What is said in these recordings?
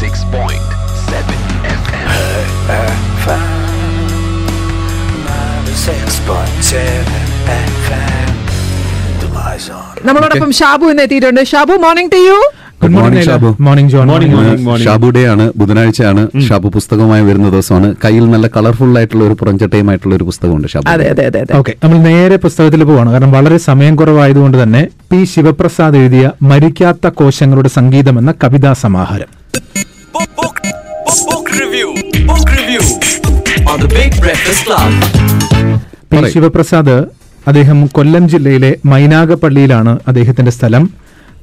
96.7 FM. നമ്മളോടൊപ്പം ഷാബു എന്ന് എത്തിയിട്ടുണ്ട്. Shabu morning to you good morning Shabu morning John morning Shabu day ആണ് ബുധനാഴ്ചയാണ്. ഷാബു പുസ്തകമായി വരുന്ന ദിവസമാണ്. കയ്യിൽ നല്ല കളർഫുൾ ആയിട്ടുള്ള ഒരു പുറംചട്ടയുമായിട്ടുള്ള ഒരു പുസ്തകമുണ്ട് ഷാബു അതെ അതെ അതെ അതെ. ഓക്കെ നമ്മൾ നേരെ പുസ്തകത്തിൽ പോവാണ്. കാരണം വളരെ സമയം കുറവായതുകൊണ്ട് തന്നെ പി ശിവപ്രസാദ് എഴുതിയ മരിക്കാത്ത കോശങ്ങളുടെ സംഗീതം എന്ന കവിതാ സമാഹാരം. Book, book, book, book review. Book review on the Big Breakfast Club. P. Sivaprasad അദ്ദേഹം കൊല്ലം ജില്ലയിലെ മൈനാഗപ്പള്ളിയിലാണ് അദ്ദേഹത്തിന്റെ സ്ഥലം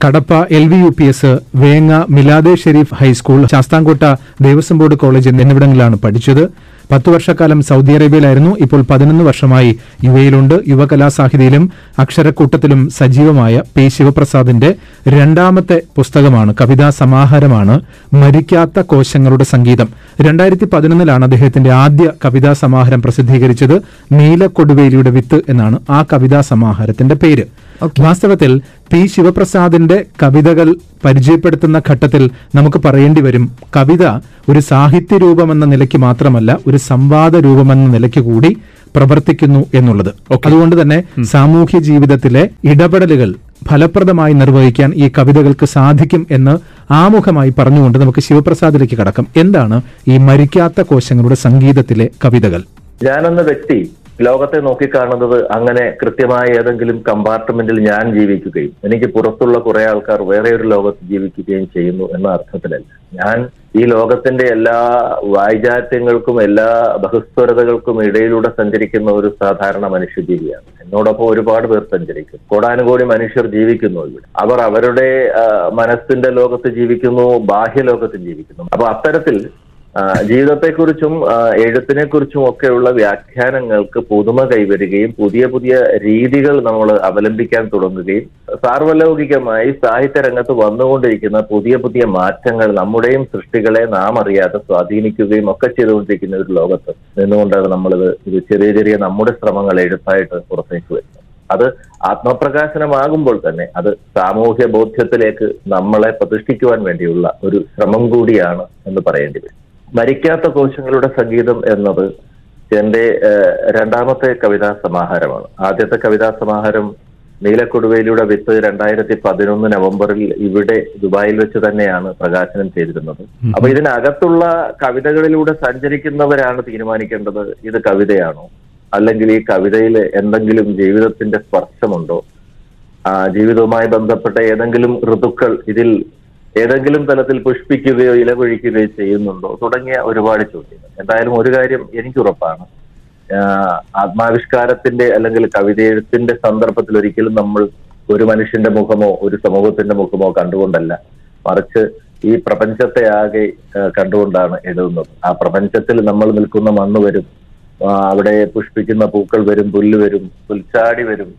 Kadappa L V U P S Venga Milade Sherif high school Sasthamkotta Devaswom board college എന്നിവിടങ്ങളിലാണ് പഠിച്ചത് പത്തു വർഷക്കാലം സൗദി അറേബ്യയിലായിരുന്നു. ഇപ്പോൾ പതിനൊന്ന് വർഷമായി യു എയിലുണ്ട്. യുവകലാസാഹിതിയിലും അക്ഷരക്കൂട്ടത്തിലും സജീവമായ പി ശിവപ്രസാദിന്റെ രണ്ടാമത്തെ പുസ്തകമാണ് കവിതാ സമാഹാരമാണ് മരിക്കാത്ത കോശങ്ങളുടെ സംഗീതം. രണ്ടായിരത്തി പതിനൊന്നിലാണ് അദ്ദേഹത്തിന്റെ ആദ്യ കവിതാ സമാഹാരം പ്രസിദ്ധീകരിച്ചത് നീലക്കൊടുവേലിയുടെ വിത്ത് എന്നാണ് ആ കവിതാ സമാഹാരത്തിന്റെ പേര്. വാസ്തവത്തിൽ പി ശിവപ്രസാദിന്റെ കവിതകൾ പരിചയപ്പെടുത്തുന്ന ഘട്ടത്തിൽ നമുക്ക് പറയേണ്ടി വരും. കവിത ഒരു സാഹിത്യ രൂപമെന്ന നിലയ്ക്ക് മാത്രമല്ല ഒരു സംവാദ രൂപമെന്ന നിലയ്ക്ക് കൂടി പ്രവർത്തിക്കുന്നു എന്നുള്ളത്. അതുകൊണ്ട് തന്നെ സാമൂഹ്യ ജീവിതത്തിലെ ഇടപെടലുകൾ ഫലപ്രദമായി നിർവഹിക്കാൻ ഈ കവിതകൾക്ക് സാധിക്കും എന്ന് ആമുഖമായി പറഞ്ഞുകൊണ്ട് നമുക്ക് ശിവപ്രസാദിലേക്ക് കടക്കാം. എന്താണ് ഈ മരിക്കാത്ത കോശങ്ങളുടെ സംഗീതത്തിലെ കവിതകൾ? ഞാനെന്ന വ്യക്തി ലോകത്തെ നോക്കിക്കാണുന്നത് അങ്ങനെ കൃത്യമായ ഏതെങ്കിലും കമ്പാർട്ട്മെന്റിൽ ഞാൻ ജീവിക്കുകയും എനിക്ക് പുറത്തുള്ള കുറെ ആൾക്കാർ വേറെ ഒരു ലോകത്ത് ജീവിക്കുകയും ചെയ്യുന്നു എന്ന അർത്ഥത്തിലല്ല. ഞാൻ ഈ ലോകത്തിന്റെ എല്ലാ വൈചാറ്റ്യങ്ങൾക്കും എല്ലാ ബഹുസ്വരതകൾക്കും ഇടയിലൂടെ സഞ്ചരിക്കുന്ന ഒരു സാധാരണ മനുഷ്യജീവിയാണ്. എന്നോടൊപ്പം ഒരുപാട് പേർ സഞ്ചരിക്കും. കോടാനുകോടി മനുഷ്യർ ജീവിക്കുന്നു ഇവിടെ. അവർ അവരുടെ മനസ്സിന്റെ ലോകത്ത് ജീവിക്കുന്നു ബാഹ്യ ലോകത്ത് ജീവിക്കുന്നു. അപ്പൊ അത്തരത്തിൽ ജീവിതത്തെക്കുറിച്ചും എഴുത്തിനെ കുറിച്ചും ഒക്കെയുള്ള വ്യാഖ്യാനങ്ങൾക്ക് പുതുമ കൈവരികയും പുതിയ പുതിയ രീതികൾ നമ്മൾ അവലംബിക്കാൻ തുടങ്ങുകയും സാർവലൗകികമായി സാഹിത്യ രംഗത്ത് വന്നുകൊണ്ടിരിക്കുന്ന പുതിയ പുതിയ മാറ്റങ്ങൾ നമ്മുടെയും സൃഷ്ടികളെ നാം അറിയാതെ സ്വാധീനിക്കുകയും ഒക്കെ ചെയ്തുകൊണ്ടിരിക്കുന്ന ഒരു ലോകത്ത് നിന്നുകൊണ്ടാണ് നമ്മളിത് ഇത് ചെറിയ ചെറിയ നമ്മുടെ ശ്രമങ്ങൾ എഴുത്തായിട്ട് പുറത്തേക്ക് വരുന്നത്. അത് ആത്മപ്രകാശനമാകുമ്പോൾ തന്നെ അത് സാമൂഹ്യ ബോധ്യത്തിലേക്ക് നമ്മളെ പ്രതിഷ്ഠിക്കുവാൻ വേണ്ടിയുള്ള ഒരു ശ്രമം കൂടിയാണ് എന്ന് പറയേണ്ടി വരും. മരിക്കാത്ത കോശങ്ങളുടെ സംഗീതം എന്നത് എന്റെ രണ്ടാമത്തെ കവിതാ സമാഹാരമാണ്. ആദ്യത്തെ കവിതാ സമാഹാരം നീലക്കൊടുവയിലൂടെ വിത്ത് രണ്ടായിരത്തി പതിനൊന്ന് നവംബറിൽ ഇവിടെ ദുബായിൽ വെച്ച് തന്നെയാണ് പ്രകാശനം ചെയ്തിരുന്നത്. അപ്പൊ ഇതിനകത്തുള്ള കവിതകളിലൂടെ സഞ്ചരിക്കുന്നവരാണ് തീരുമാനിക്കേണ്ടത് ഇത് കവിതയാണോ? അല്ലെങ്കിൽ ഈ കവിതയിൽ എന്തെങ്കിലും ജീവിതത്തിന്റെ സ്പർശമുണ്ടോ? ജീവിതവുമായി ബന്ധപ്പെട്ട ഏതെങ്കിലും ഋതുക്കൾ ഇതിൽ ഏതെങ്കിലും തലത്തിൽ പുഷ്പിക്കുകയോ ഇലപൊഴിക്കുകയോ ചെയ്യുന്നുണ്ടോ? തുടങ്ങിയ ഒരുപാട് ചോദ്യങ്ങൾ. എന്തായാലും ഒരു കാര്യം എനിക്ക് ഉറപ്പാണ് ആത്മാവിഷ്കാരത്തിന്റെ അല്ലെങ്കിൽ കവിതയെഴുത്തിന്റെ സന്ദർഭത്തിൽ ഒരിക്കലും നമ്മൾ ഒരു മനുഷ്യന്റെ മുഖമോ ഒരു സമൂഹത്തിന്റെ മുഖമോ കണ്ടുകൊണ്ടല്ല. മറിച്ച് ഈ പ്രപഞ്ചത്തെ ആകെ കണ്ടുകൊണ്ടാണ് എഴുതുന്നത്. ആ പ്രപഞ്ചത്തിൽ നമ്മൾ നിൽക്കുന്ന മണ്ണ് വരും. അവിടെ പുഷ്പിക്കുന്ന പൂക്കൾ വരും പുല്ല് വരും പുൽച്ചാടി വരും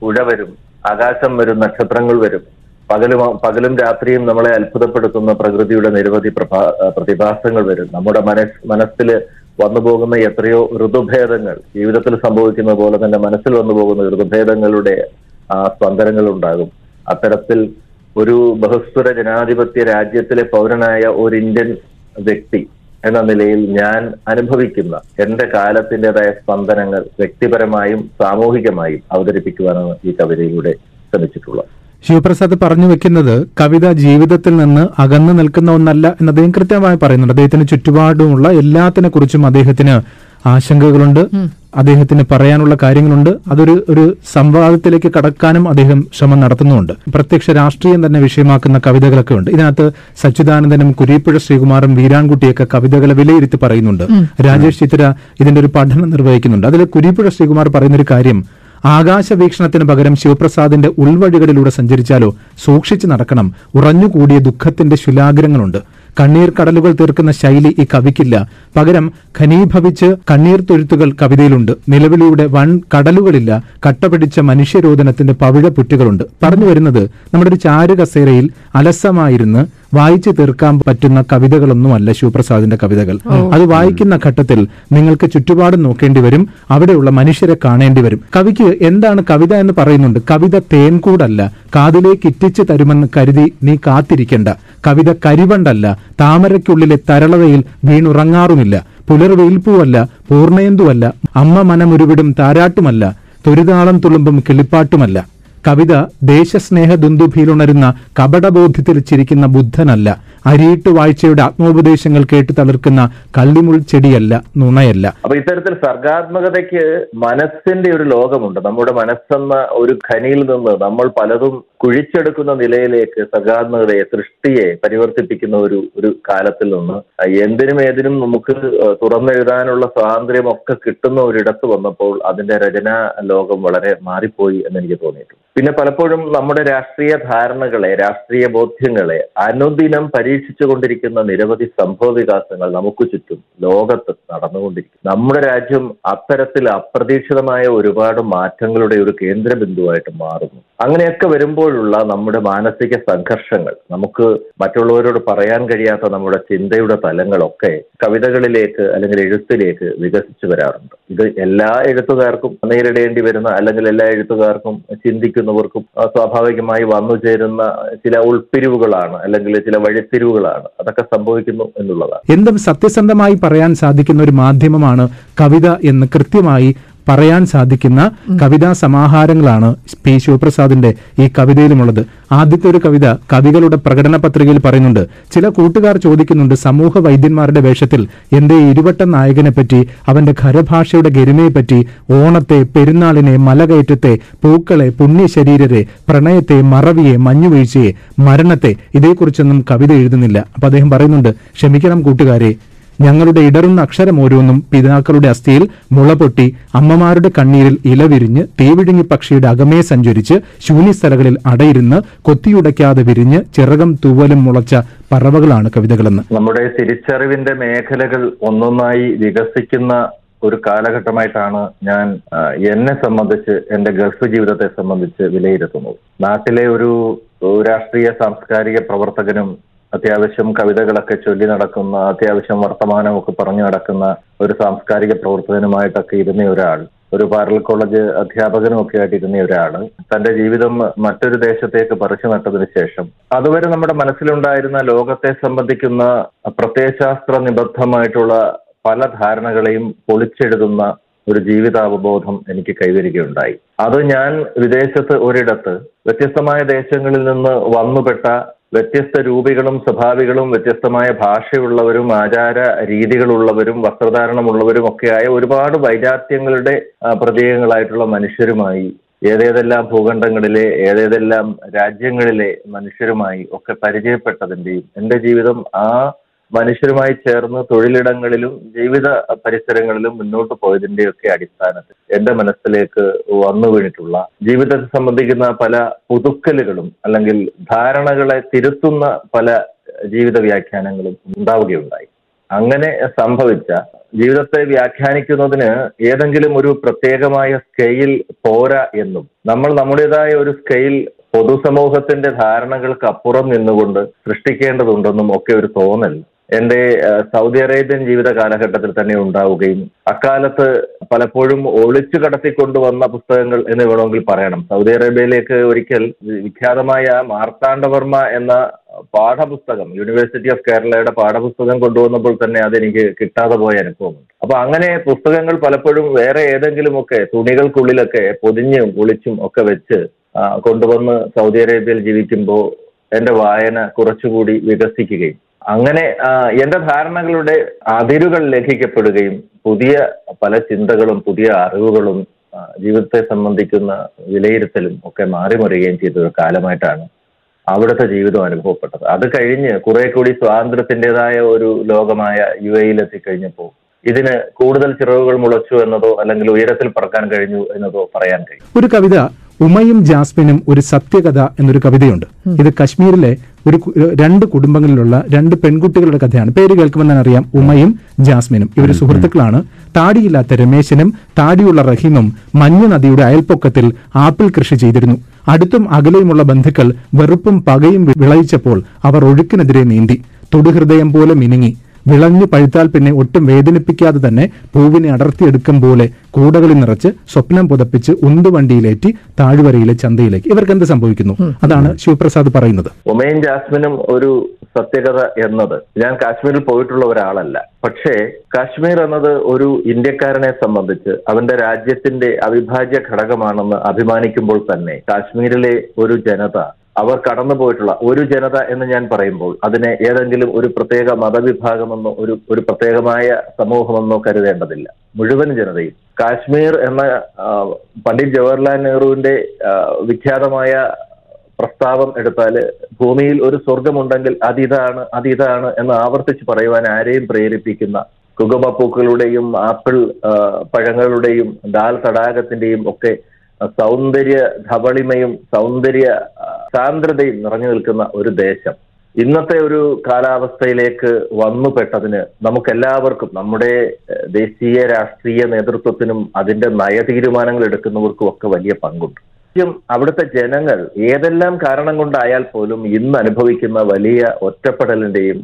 പുഴ വരും ആകാശം വരും നക്ഷത്രങ്ങൾ വരും. പകലും പകലും രാത്രിയും നമ്മളെ അത്ഭുതപ്പെടുത്തുന്ന പ്രകൃതിയുടെ നിരവധി പ്രതിഭാസങ്ങൾ വരും. നമ്മുടെ മനസ് മനസ്സിൽ വന്നു പോകുന്ന എത്രയോ ഋതുഭേദങ്ങൾ ജീവിതത്തിൽ സംഭവിക്കുന്ന പോലെ തന്നെ മനസ്സിൽ വന്നു പോകുന്ന ഋതുഭേദങ്ങളുടെ ആ സ്പന്ദനങ്ങൾ ഉണ്ടാകും. അത്തരത്തിൽ ഒരു ബഹുസ്വര ജനാധിപത്യ രാജ്യത്തിലെ പൗരനായ ഒരു ഇന്ത്യൻ വ്യക്തി എന്ന നിലയിൽ ഞാൻ അനുഭവിക്കുന്ന എന്റെ കാലത്തിന്റെതായ സ്പന്ദനങ്ങൾ വ്യക്തിപരമായും സാമൂഹികമായും അവതരിപ്പിക്കുവാനാണ് ഈ കവിതയിലൂടെ ശ്രമിച്ചിട്ടുള്ളത്. ശിവപ്രസാദ് പറഞ്ഞു വെക്കുന്നത് കവിത ജീവിതത്തിൽ നിന്ന് അകന്നു നിൽക്കുന്ന ഒന്നല്ല എന്ന് അദ്ദേഹം കൃത്യമായി പറയുന്നുണ്ട്. അദ്ദേഹത്തിന് ചുറ്റുപാടുമുള്ള എല്ലാത്തിനെ കുറിച്ചും അദ്ദേഹത്തിന് ആശങ്കകളുണ്ട്. അദ്ദേഹത്തിന് പറയാനുള്ള കാര്യങ്ങളുണ്ട്. അതൊരു ഒരു സംവാദത്തിലേക്ക് കടക്കാനും അദ്ദേഹം ശ്രമം നടത്തുന്നുണ്ട്. പ്രത്യക്ഷ രാഷ്ട്രീയം തന്നെ വിഷയമാക്കുന്ന കവിതകളൊക്കെ ഉണ്ട്. ഇതിനകത്ത് സച്ചിദാനന്ദനും കുരീപ്പുഴ ശ്രീകുമാറും വീരാൻകുട്ടിയൊക്കെ കവിതകളെ വിലയിരുത്തി പറയുന്നുണ്ട്. രാജേഷ് ചിത്ര ഇതിന്റെ ഒരു പഠനം നിർവഹിക്കുന്നുണ്ട്. അതിൽ കുരീപ്പുഴ ശ്രീകുമാർ പറയുന്നൊരു കാര്യം ആകാശ വീക്ഷണത്തിന് പകരം ശിവപ്രസാദിന്റെ ഉൾവഴികളിലൂടെ സഞ്ചരിച്ചാലോ സൂക്ഷിച്ചു നടക്കണം. ഉറഞ്ഞുകൂടിയ ദുഃഖത്തിന്റെ ശിലാഗ്രങ്ങളുണ്ട് കണ്ണീർ കടലുകൾ തീർക്കുന്ന ശൈലി ഈ കവിക്കില്ല. പകരം ഖനീഭവിച്ച് കണ്ണീർ തൊഴുത്തുകൾ കവിതയിലുണ്ട്. നിലവിളിയുടെ വൺ കടലുകളില്ല കട്ടപിടിച്ച മനുഷ്യരോധനത്തിന്റെ പവിഴ പുറ്റുകളുണ്ട്. പറഞ്ഞു വരുന്നത് നമ്മുടെ ഒരു ചാരു കസേരയിൽ അലസമായിരുന്ന് വായിച്ചു തീർക്കാൻ പറ്റുന്ന കവിതകളൊന്നുമല്ല ശിവപ്രസാദിന്റെ കവിതകൾ. അത് വായിക്കുന്ന ഘട്ടത്തിൽ നിങ്ങൾക്ക് ചുറ്റുപാടും നോക്കേണ്ടി വരും അവിടെയുള്ള മനുഷ്യരെ കാണേണ്ടി വരും. കവിക്ക് എന്താണ് കവിത എന്ന് പറയുന്നുണ്ട്? കവിത തേൻകൂടല്ല കാതിലേക്ക് ഇറ്റിച്ചു തരുമെന്ന് കരുതി നീ കാത്തിരിക്കേണ്ട. കവിത കരിവണ്ടല്ല താമരയ്ക്കുള്ളിലെ തരളതയിൽ വീണുറങ്ങാറുമില്ല. പുലർവെയിൽപ്പുവല്ല പൂർണയന്തുവല്ല അമ്മ മനമുരുവിടും താരാട്ടുമല്ല തൊരുതാളം തുളുമ്പും കിളിപ്പാട്ടുമല്ല. കവിത ദേശസ്നേഹ ദുന്ദുഭിയിലുണരുന്ന കപടബോധ്യത്തിൽ ചിരിക്കുന്ന ബുദ്ധനല്ല. അരിയിട്ട് വാഴ്ചയുടെ ആത്മോപദേശങ്ങൾ കേട്ട് തളിർക്കുന്ന കള്ളിമുൾ ചെടിയല്ല നുണയല്ല. അപ്പൊ ഇത്തരത്തിൽ സർഗാത്മകതയ്ക്ക് മനസ്സിന്റെ ഒരു ലോകമുണ്ട്. നമ്മുടെ മനസ്സെന്ന ഒരു ഖനിയിൽ നിന്ന് നമ്മൾ പലതും കുഴിച്ചെടുക്കുന്ന നിലയിലേക്ക് സർഗാത്മകതയെ സൃഷ്ടിയെ പരിവർത്തിപ്പിക്കുന്ന ഒരു ഒരു കാലത്തിൽ നിന്ന് എന്തിനും ഏതിനും നമുക്ക് തുറന്നെഴുതാനുള്ള സ്വാതന്ത്ര്യം ഒക്കെ കിട്ടുന്ന ഒരിടത്ത് വന്നപ്പോൾ അതിന്റെ രചനാ ലോകം വളരെ മാറിപ്പോയി എന്ന് എനിക്ക് തോന്നിയിട്ടുണ്ട്. പിന്നെ പലപ്പോഴും നമ്മുടെ രാഷ്ട്രീയ ധാരണകളെ രാഷ്ട്രീയ ബോധ്യങ്ങളെ അനുദിനം പരീക്ഷിച്ചു കൊണ്ടിരിക്കുന്ന നിരവധി സംഭവ വികാസങ്ങൾ നമുക്ക് ചുറ്റും ലോകത്ത് നടന്നുകൊണ്ടിരിക്കും നമ്മുടെ രാജ്യം അത്തരത്തിൽ അപ്രതീക്ഷിതമായ ഒരുപാട് മാറ്റങ്ങളുടെ ഒരു കേന്ദ്ര ബിന്ദുവായിട്ട് മാറുന്നു. അങ്ങനെയൊക്കെ വരുമ്പോഴുള്ള നമ്മുടെ മാനസിക സംഘർഷങ്ങൾ നമുക്ക് മറ്റുള്ളവരോട് പറയാൻ കഴിയാത്ത നമ്മുടെ ചിന്തയുടെ തലങ്ങളൊക്കെ കവിതകളിലേക്ക് അല്ലെങ്കിൽ എഴുത്തിലേക്ക് വികസിച്ചു വരാറുണ്ട്. ഇത് എല്ലാ എഴുത്തുകാർക്കും നേരിടേണ്ടി വരുന്ന അല്ലെങ്കിൽ എല്ലാ എഴുത്തുകാർക്കും ചിന്തിക്കുന്നവർക്കും സ്വാഭാവികമായി വന്നു ചേരുന്ന ചില ഉൾപ്പിരിവുകളാണ് അല്ലെങ്കിൽ ചില വഴിത്തിരിവുകളാണ്. അതൊക്കെ സംഭവിക്കുന്നു എന്നുള്ളതാണ്. എന്തും സത്യസന്ധമായി പറയാൻ സാധിക്കുന്ന ഒരു മാധ്യമമാണ് കവിത എന്ന് കൃത്യമായി പറയാൻ സാധിക്കുന്ന കവിതാ സമാഹാരങ്ങളാണ് പി ശിവപ്രസാദിന്റെ ഈ കവിതയിലുമുള്ളത്. ആദ്യത്തെ ഒരു കവിത കവികളുടെ പ്രകടന പത്രികയിൽ പറയുന്നുണ്ട് ചില കൂട്ടുകാർ ചോദിക്കുന്നുണ്ട് സമൂഹ വൈദ്യന്മാരുടെ വേഷത്തിൽ എന്റെ ഇരുവട്ട നായകനെ പറ്റി അവന്റെ ഖരഭാഷയുടെ ഗരിമയെപ്പറ്റി ഓണത്തെ പെരുന്നാളിനെ മലകയറ്റത്തെ പൂക്കളെ പുണ്യശരീരരെ പ്രണയത്തെ മറവിയെ മഞ്ഞുവീഴ്ചയെ മരണത്തെ ഇതേക്കുറിച്ചൊന്നും കവിത എഴുതുന്നില്ല. അപ്പൊ അദ്ദേഹം പറയുന്നുണ്ട് ക്ഷമിക്കണം കൂട്ടുകാരെ ഞങ്ങളുടെ ഇടറുന്ന അക്ഷരം ഓരോന്നും പിതാക്കളുടെ അസ്ഥിയിൽ മുളപൊട്ടി അമ്മമാരുടെ കണ്ണീരിൽ ഇലവിരിഞ്ഞ് തീവിഴുങ്ങി പക്ഷിയുടെ അകമേ സഞ്ചരിച്ച് ശൂന്യസ്ഥലകളിൽ അടയിരുന്ന് കൊത്തിയുടയ്ക്കാതെ വിരിഞ്ഞ് ചിറകം തൂവലും മുളച്ച പറവകളാണ് കവിതകളെന്ന്. നമ്മുടെ തിരിച്ചറിവിന്റെ മേഖലകൾ ഒന്നൊന്നായി വികസിക്കുന്ന ഒരു കാലഘട്ടമായിട്ടാണ് ഞാൻ എന്നെ സംബന്ധിച്ച് എന്റെ ഗൾഫ് ജീവിതത്തെ സംബന്ധിച്ച് വിലയിരുത്തുന്നത്. നാട്ടിലെ ഒരു ഒരു രാഷ്ട്രീയ സാംസ്കാരിക പ്രവർത്തകനും അത്യാവശ്യം കവിതകളൊക്കെ ചൊല്ലി നടക്കുന്ന അത്യാവശ്യം വർത്തമാനമൊക്കെ പറഞ്ഞു നടക്കുന്ന ഒരു സാംസ്കാരിക പ്രവർത്തകനുമായിട്ടൊക്കെ ഇരുന്ന ഒരാൾ ഒരു പാരൽ കോളേജ് അധ്യാപകനും ഒക്കെ ആയിട്ട് ഇരുന്ന ഒരാൾ തന്റെ ജീവിതം മറ്റൊരു ദേശത്തേക്ക് പറിച്ചു നട്ടതിന് ശേഷം അതുവരെ നമ്മുടെ മനസ്സിലുണ്ടായിരുന്ന ലോകത്തെ സംബന്ധിക്കുന്ന പ്രത്യയശാസ്ത്ര നിബദ്ധമായിട്ടുള്ള പല ധാരണകളെയും പൊളിച്ചെഴുതുന്ന ഒരു ജീവിതാവബോധം എനിക്ക് കൈവരികയുണ്ടായി. അത് ഞാൻ വിദേശത്ത് ഒരിടത്ത് വ്യത്യസ്തമായ ദേശങ്ങളിൽ നിന്ന് വന്നുപെട്ട വ്യത്യസ്ത രൂപികളും സ്വഭാവികളും വ്യത്യസ്തമായ ഭാഷയുള്ളവരും ആചാര രീതികളുള്ളവരും വസ്ത്രധാരണമുള്ളവരും ഒക്കെയായ ഒരുപാട് വൈരാത്യങ്ങളുടെ പ്രതീകങ്ങളായിട്ടുള്ള മനുഷ്യരുമായി ഏതേതെല്ലാം ഭൂഖണ്ഡങ്ങളിലെ ഏതേതെല്ലാം രാജ്യങ്ങളിലെ മനുഷ്യരുമായി ഒക്കെ പരിചയപ്പെട്ടതിന്റെയും എന്റെ ജീവിതം ആ മനുഷ്യരുമായി ചേർന്ന് തൊഴിലിടങ്ങളിലും ജീവിത പരിസരങ്ങളിലും മുന്നോട്ട് പോയതിന്റെയൊക്കെ അടിസ്ഥാനത്തിൽ എന്റെ മനസ്സിലേക്ക് വന്നു വീണിട്ടുള്ള ജീവിതത്തെ സംബന്ധിക്കുന്ന പല പുതുക്കലുകളും അല്ലെങ്കിൽ ധാരണകളെ തിരുത്തുന്ന പല ജീവിത വ്യാഖ്യാനങ്ങളും ഉണ്ടാവുകയുണ്ടായി. അങ്ങനെ സംഭവിച്ച ജീവിതത്തെ വ്യാഖ്യാനിക്കുന്നതിന് ഏതെങ്കിലും ഒരു പ്രത്യേകമായ സ്കെയിൽ പോരാ എന്നും നമ്മൾ നമ്മുടേതായ ഒരു സ്കെയിൽ പൊതുസമൂഹത്തിന്റെ ധാരണകൾക്ക് അപ്പുറം നിന്നുകൊണ്ട് സൃഷ്ടിക്കേണ്ടതുണ്ടെന്നും ഒക്കെ ഒരു തോന്നൽ എന്റെ സൗദി അറേബ്യൻ ജീവിത കാലഘട്ടത്തിൽ തന്നെ ഉണ്ടാവുകയും അക്കാലത്ത് പലപ്പോഴും ഒളിച്ചു കടത്തിക്കൊണ്ടുവന്ന പുസ്തകങ്ങൾ എന്ന് വേണമെങ്കിൽ പറയണം. സൗദി അറേബ്യയിലേക്ക് ഒരിക്കൽ വിഖ്യാതമായ മാർത്താണ്ഡവർമ്മ എന്ന പാഠപുസ്തകം യൂണിവേഴ്സിറ്റി ഓഫ് കേരളയുടെ പാഠപുസ്തകം കൊണ്ടുവന്നപ്പോൾ തന്നെ അതെനിക്ക് കിട്ടാതെ പോയ അനുഭവമുണ്ട്. അപ്പൊ അങ്ങനെ പുസ്തകങ്ങൾ പലപ്പോഴും വേറെ ഏതെങ്കിലുമൊക്കെ തുണികൾക്കുള്ളിലൊക്കെ പൊതിഞ്ഞും ഒളിച്ചും ഒക്കെ വെച്ച് കൊണ്ടുവന്ന് സൗദി അറേബ്യയിൽ ജീവിക്കുമ്പോൾ എന്റെ വായന കുറച്ചുകൂടി വികസിക്കുകയും അങ്ങനെ എന്റെ ധാരണകളുടെ അതിരുകൾ ലംഘിക്കപ്പെടുകയും പുതിയ പല ചിന്തകളും പുതിയ അറിവുകളും ജീവിതത്തെ സംബന്ധിക്കുന്ന വിലയിരുത്തലും ഒക്കെ മാറിമറിയുകയും ചെയ്ത ഒരു കാലമായിട്ടാണ് അവിടുത്തെ ജീവിതം അനുഭവപ്പെട്ടത്. അത് കഴിഞ്ഞ് കുറെ കൂടി സ്വാതന്ത്ര്യത്തിന്റെതായ ഒരു ലോകമായ യു എയിൽ എത്തിക്കഴിഞ്ഞപ്പോൾ ഇതിന് കൂടുതൽ ചിറവുകൾ മുളച്ചു എന്നതോ അല്ലെങ്കിൽ ഉയരത്തിൽ പറക്കാൻ കഴിഞ്ഞു എന്നതോ പറയാൻ കഴിയും. ഒരു കവിത ഉമയും ജാസ്മിനും ഒരു സത്യകഥ എന്നൊരു കവിതയുണ്ട്. ഇത് കശ്മീരിലെ ഒരു രണ്ട് കുടുംബങ്ങളിലുള്ള രണ്ട് പെൺകുട്ടികളുടെ കഥയാണ്. പേര് കേൾക്കുമ്പോൾ തന്നെ അറിയാം ഉമയും ജാസ്മിനും. ഇവർ സുഹൃത്തുക്കളാണ്. താടിയില്ലാത്ത രമേശനും താടിയുള്ള റഹീമും മഞ്ഞ നദിയുടെ അയൽപ്പൊക്കത്തിൽ ആപ്പിൾ കൃഷി ചെയ്തിരുന്നു. അടുത്തും അകലെയുമുള്ള ബന്ധുക്കൾ വെറുപ്പും പകയും വിളയിച്ചപ്പോൾ അവർ ഒഴുക്കിനെതിരെ നീന്തി. തൊടുഹൃദയം പോലെ മിനുങ്ങി. വിളഞ്ഞു പഴുത്താൽ പിന്നെ ഒട്ടും വേദനിപ്പിക്കാതെ തന്നെ പൂവിനെ അടർത്തിയെടുക്കും പോലെ കൂടകളിൽ നിറച്ച് സ്വപ്നം പുതപ്പിച്ച് ഉന്തുവണ്ടിയിലേറ്റി താഴ്വരയിലെ ചന്തയിലേക്ക്. ഇവർക്ക് എന്ത് സംഭവിക്കുന്നു? അതാണ് ശിവപ്രസാദ് പറയുന്നത്. ഉമയും ജാസ്മിനും ഒരു സത്യകഥ എന്നത്. ഞാൻ കാശ്മീരിൽ പോയിട്ടുള്ള ഒരാളല്ല. പക്ഷേ കാശ്മീർ എന്നത് ഒരു ഇന്ത്യക്കാരനെ സംബന്ധിച്ച് അവന്റെ രാജ്യത്തിന്റെ അവിഭാജ്യ ഘടകമാണെന്ന് അഭിമാനിക്കുമ്പോൾ തന്നെ കാശ്മീരിലെ ഒരു ജനത അവർ കടന്നു പോയിട്ടുള്ള ഒരു ജനത എന്ന് ഞാൻ പറയുമ്പോൾ അതിനെ ഏതെങ്കിലും ഒരു പ്രത്യേക മതവിഭാഗമെന്നോ ഒരു ഒരു പ്രത്യേകമായ സമൂഹമെന്നോ കരുതേണ്ടതില്ല. മുഴുവൻ ജനതയും കാശ്മീർ എന്ന പണ്ഡിറ്റ് ജവഹർലാൽ നെഹ്റുവിന്റെ വിഖ്യാതമായ പ്രസ്താവം എടുത്താൽ ഭൂമിയിൽ ഒരു സ്വർഗമുണ്ടെങ്കിൽ അതിതാണ് അതിതാണ് എന്ന് ആവർത്തിച്ച് പറയുവാൻ ആരെയും പ്രേരിപ്പിക്കുന്ന കുകുമപ്പൂക്കളുടെയും ആപ്പിൾ പഴങ്ങളുടെയും ദാൽ തടാകത്തിന്റെയും ഒക്കെ സൗന്ദര്യ ധവളിമയും സൗന്ദര്യ സാന്ദ്രതയും നിറഞ്ഞു നിൽക്കുന്ന ഒരു ദേശം. ഇന്നത്തെ ഒരു കാലാവസ്ഥയിലേക്ക് വന്നുപെട്ടതിന് നമുക്കെല്ലാവർക്കും നമ്മുടെ ദേശീയ രാഷ്ട്രീയ നേതൃത്വത്തിനും അതിന്റെ നയതീരുമാനങ്ങൾ എടുക്കുന്നവർക്കും ഒക്കെ വലിയ പങ്കുണ്ട്. ആദ്യം അവിടുത്തെ ജനങ്ങൾ ഏതെല്ലാം കാരണം കൊണ്ടായാൽ പോലും ഇന്ന് അനുഭവിക്കുന്ന വലിയ ഒറ്റപ്പെടലിന്റെയും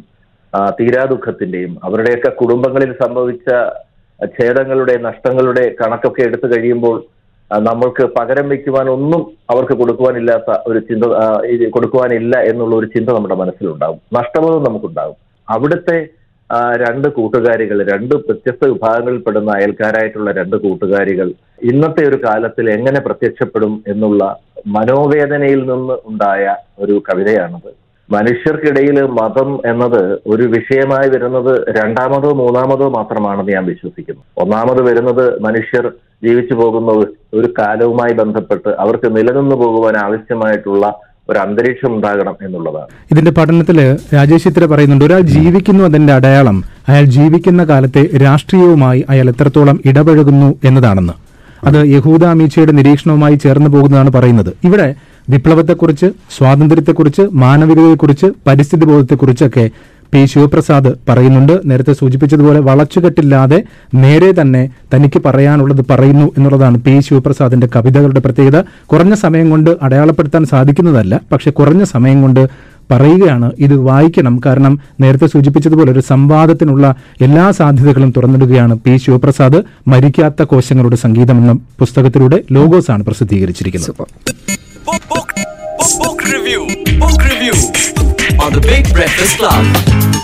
തീരാദുഃഖത്തിന്റെയും അവരുടെയൊക്കെ കുടുംബങ്ങളിൽ സംഭവിച്ച ഛേദങ്ങളുടെ നഷ്ടങ്ങളുടെ കണക്കൊക്കെ എടുത്തു കഴിയുമ്പോൾ നമ്മൾക്ക് പകരം വെക്കുവാൻ ഒന്നും അവർക്ക് കൊടുക്കുവാനില്ലാത്ത ഒരു ചിന്ത കൊടുക്കുവാനില്ല എന്നുള്ള ഒരു ചിന്ത നമ്മുടെ മനസ്സിലുണ്ടാവും. നഷ്ടബോധം നമുക്കുണ്ടാവും. അവിടുത്തെ രണ്ട് കൂട്ടുകാരികൾ രണ്ട് വ്യത്യസ്ത വിഭാഗങ്ങളിൽപ്പെടുന്ന അയൽക്കാരായിട്ടുള്ള രണ്ട് കൂട്ടുകാരികൾ ഇന്നത്തെ ഒരു കാലത്തിൽ എങ്ങനെ പ്രത്യക്ഷപ്പെടും എന്നുള്ള മനോവേദനയിൽ നിന്ന് ഉണ്ടായ ഒരു കവിതയാണത്. മനുഷ്യർക്കിടയിൽ മതം എന്നത് ഒരു വിഷയമായി വരുന്നത് രണ്ടാമതോ മൂന്നാമതോ മാത്രമാണെന്ന് ഞാൻ വിശ്വസിക്കുന്നു. ഒന്നാമത് വരുന്നത് മനുഷ്യർ ജീവിച്ചു പോകുന്ന ഒരു- കാലവുമായി ബന്ധപ്പെട്ട് അവർക്ക് നിലനിന്നു പോകുവാൻ ആവശ്യമായിട്ടുള്ള ഒരു അന്തരീക്ഷം ഉണ്ടാകണം എന്നുള്ളതാണ്. ഇതിന്റെ പഠനത്തിൽ രാജേഷ് ഇത്ര പറയുന്നുണ്ട് ഒരാൾ ജീവിക്കുന്നു അതിന്റെ അടയാളം അയാൾ ജീവിക്കുന്ന കാലത്തെ രാഷ്ട്രീയവുമായി അയാൾ എത്രത്തോളം ഇടപഴകുന്നു എന്നതാണെന്ന്. അത് യഹൂദ അമീച്ചയുടെ നിരീക്ഷണവുമായി ചേർന്ന് പോകുന്നതാണ് പറയുന്നത്. ഇവിടെ വിപ്ലവത്തെക്കുറിച്ച് സ്വാതന്ത്ര്യത്തെക്കുറിച്ച് മാനവികതയെക്കുറിച്ച് പരിസ്ഥിതി ബോധത്തെക്കുറിച്ചൊക്കെ പി ശിവപ്രസാദ് പറയുന്നുണ്ട്. നേരത്തെ സൂചിപ്പിച്ചതുപോലെ വളച്ചുകെട്ടില്ലാതെ നേരെ തന്നെ തനിക്ക് പറയാനുള്ളത് പറയുന്നു എന്നുള്ളതാണ് പി ശിവപ്രസാദിന്റെ കവിതകളുടെ പ്രത്യേകത. കുറഞ്ഞ സമയം കൊണ്ട് അടയാളപ്പെടുത്താൻ സാധിക്കുന്നതല്ല പക്ഷെ കുറഞ്ഞ സമയം കൊണ്ട് പറയുകയാണ് ഇത് വായിക്കണം. കാരണം നേരത്തെ സൂചിപ്പിച്ചതുപോലെ ഒരു സംവാദത്തിനുള്ള എല്ലാ സാധ്യതകളും തുറന്നിടുകയാണ് പി ശിവപ്രസാദ്. മരിക്കാത്ത കോശങ്ങളുടെ സംഗീതം എന്ന പുസ്തകത്തിലൂടെ ലോഗോസാണ് പ്രസിദ്ധീകരിച്ചിരിക്കുന്നത്. Book, book, book, book review. Book review on the Big Breakfast Club.